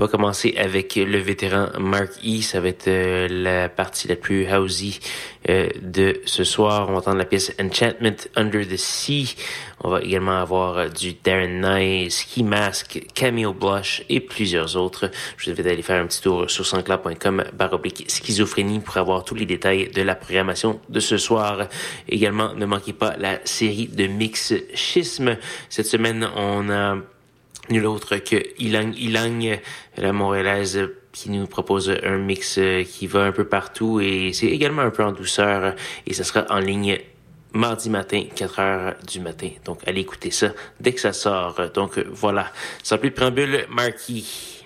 On va commencer avec le vétéran Mark E. Ça va être euh, la partie la plus housey euh, de ce soir. On va entendre la pièce Enchantment Under the Sea. On va également avoir euh, du Darren Nye, Ski Mask, Cameo Blush et plusieurs autres. Je vous invite à aller faire un petit tour sur sanscla.com baroblique schizophrénie pour avoir tous les détails de la programmation de ce soir. Également, ne manquez pas la série de mix schisme. Cette semaine, on a nul autre que Ilang Ilang, la montréalaise qui nous propose un mix euh, qui va un peu partout et c'est également un peu en douceur et ça sera en ligne mardi matin, 4 heures du matin. Donc, allez écouter ça dès que ça sort. Donc, voilà. Sans plus de préambule, Marquis.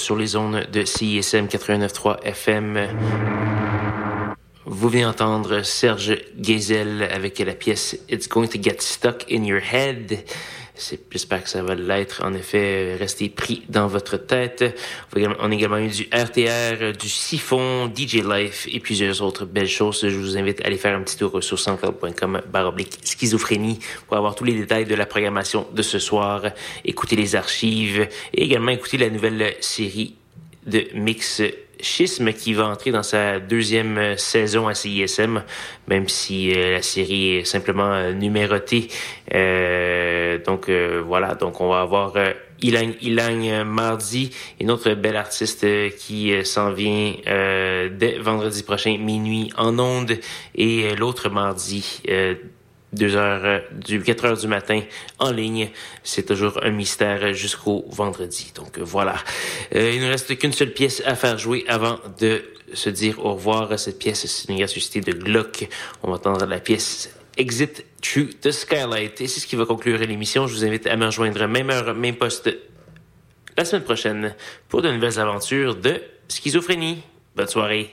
Sur les zones de CISM 89.3 FM. Vous venez entendre Serge Geisel avec la pièce It's Going to Get Stuck in Your Head. J'espère que ça va l'être. En effet, rester pris dans votre tête. On a également eu du RTR, du Siphon, DJ Life et plusieurs autres belles choses. Je vous invite à aller faire un petit tour sur soundcloud.com baroblique schizophrénie pour avoir tous les détails de la programmation de ce soir, écouter les archives et également écouter la nouvelle série de mix Schisme qui va entrer dans sa deuxième euh, saison à CISM, même si euh, la série est simplement euh, numérotée. donc voilà, donc on va avoir Ilang Ilang mardi, une autre belle artiste qui s'en vient dès vendredi prochain minuit en ondes et l'autre mardi 2 heures, euh, du 4 heures du matin en ligne. C'est toujours un mystère jusqu'au vendredi. Donc euh, voilà. Euh, il ne reste qu'une seule pièce à faire jouer avant de se dire au revoir. Cette pièce, c'est une gracieuseté de Glock. On va entendre la pièce Exit True the Skylight. Et c'est ce qui va conclure l'émission. Je vous invite à me rejoindre même heure, même poste la semaine prochaine pour de nouvelles aventures de schizophrénie. Bonne soirée.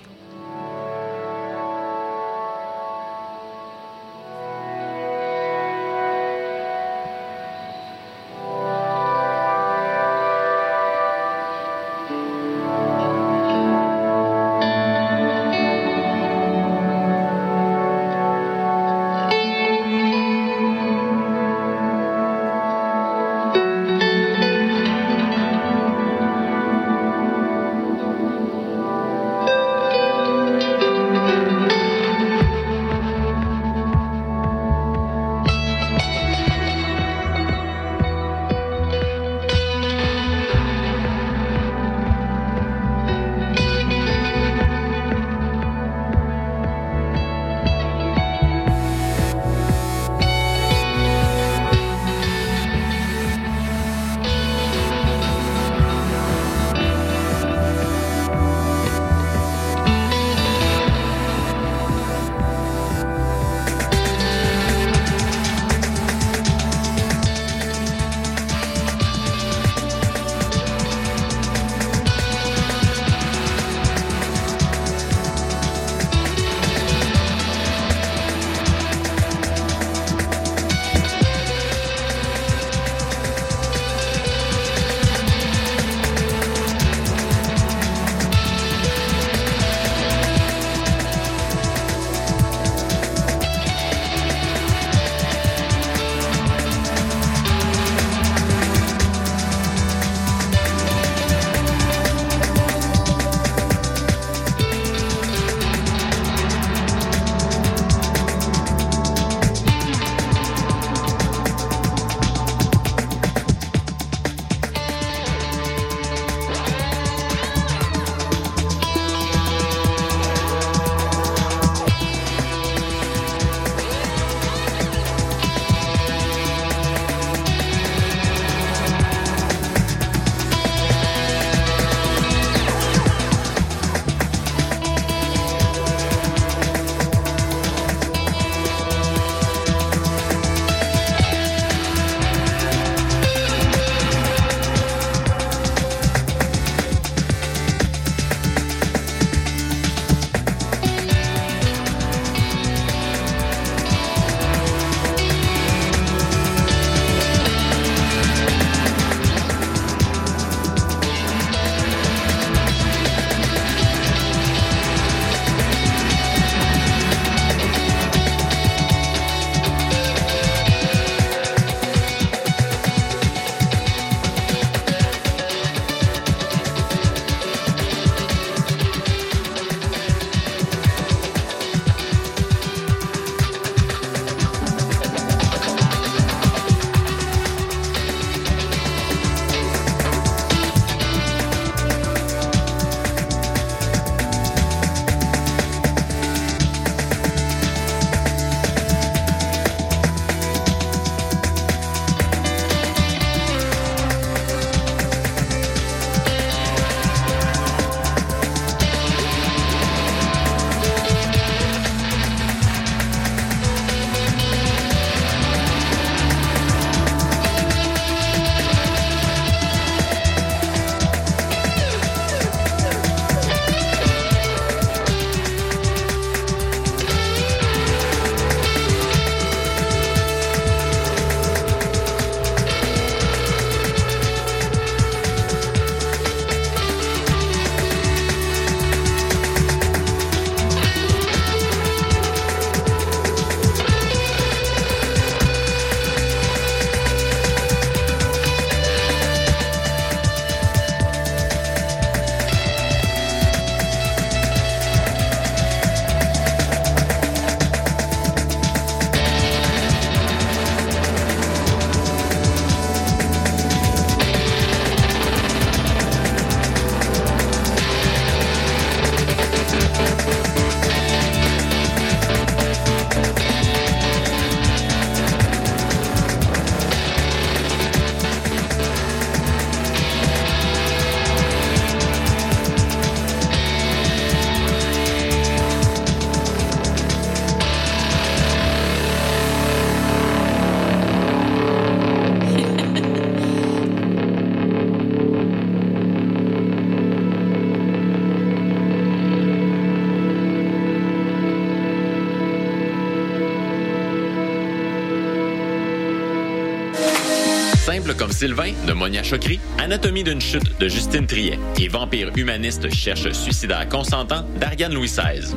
Sylvain de Monia Chokri, Anatomie d'une chute de Justine Triet et Vampire humaniste cherche suicidaire consentant d'Ariane Louis XVI.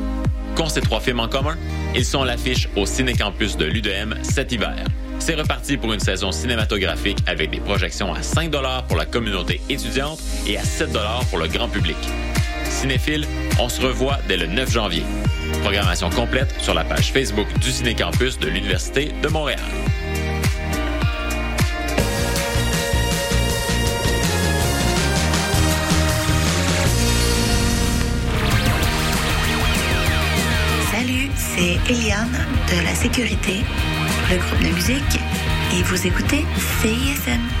Qu'ont ces trois films en commun? Ils sont à l'affiche au Cinécampus de l'UDM cet hiver. C'est reparti pour une saison cinématographique avec des projections à 5 pour la communauté étudiante et à 7 pour le grand public. Cinéphile, on se revoit dès le 9 janvier. Programmation complète sur la page Facebook du Cinécampus de l'Université de Montréal. Eliane de la Sécurité, le groupe de musique, et vous écoutez CISM.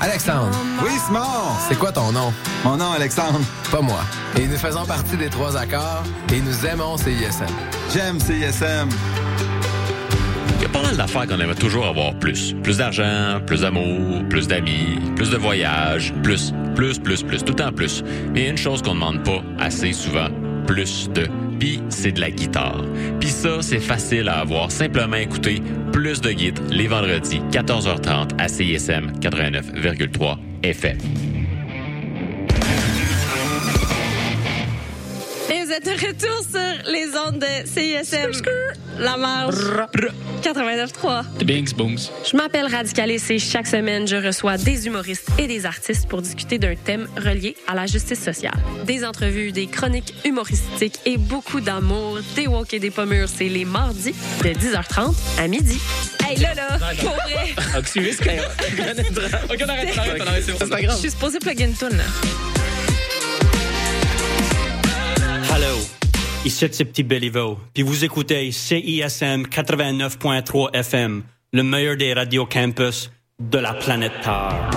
Alexandre. Oui, Simon. C'est quoi ton nom? Mon nom, Alexandre. Pas moi. Et nous faisons partie des trois accords et nous aimons CISM. J'aime CISM. Il y a pas mal d'affaires qu'on aimerait toujours avoir plus. Plus d'argent, plus d'amour, plus d'amis, plus de voyages, plus, plus, plus, plus, tout temps plus. Mais il y a une chose qu'on ne demande pas assez souvent, plus de puis c'est de la guitare. Puis ça, c'est facile à avoir. Simplement écouter plus de guides les vendredis, 14h30 à CISM 89,3 FM. Êtes de retour sur les ondes de CISM. La marge. 89.3. The Bings Booms. Je m'appelle Radicalis et chaque semaine, je reçois des humoristes et des artistes pour discuter d'un thème relié à la justice sociale. Des entrevues, des chroniques humoristiques et beaucoup d'amour, des walk et des pommures. C'est les mardis de 10h30 à midi. Hey, là, là, pour vrai. Ok, on arrête, on arrête, on arrête, c'est pas grave. Je suis supposée plug in tune, ici c'est Petit Béliveau, puis vous écoutez CISM 89.3 FM, le meilleur des radios campus de la planète Terre.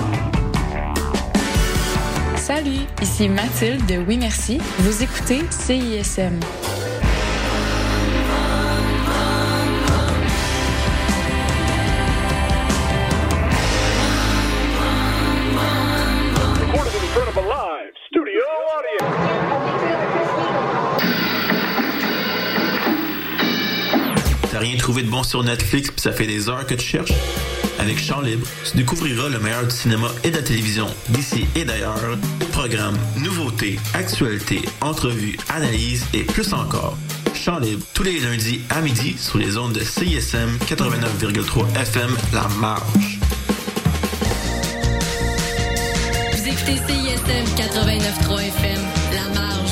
Salut, ici Mathilde de Oui Merci. Vous écoutez CISM. Bon sur Netflix puis ça fait des heures que tu cherches? Avec Champ Libre, tu découvriras le meilleur du cinéma et de la télévision d'ici et d'ailleurs. Programmes, nouveautés, actualités, entrevues, analyses et plus encore. Champ Libre, tous les lundis à midi sur les ondes de CISM 89,3 FM La Marge. Vous écoutez CISM 89.3 FM, La Marge.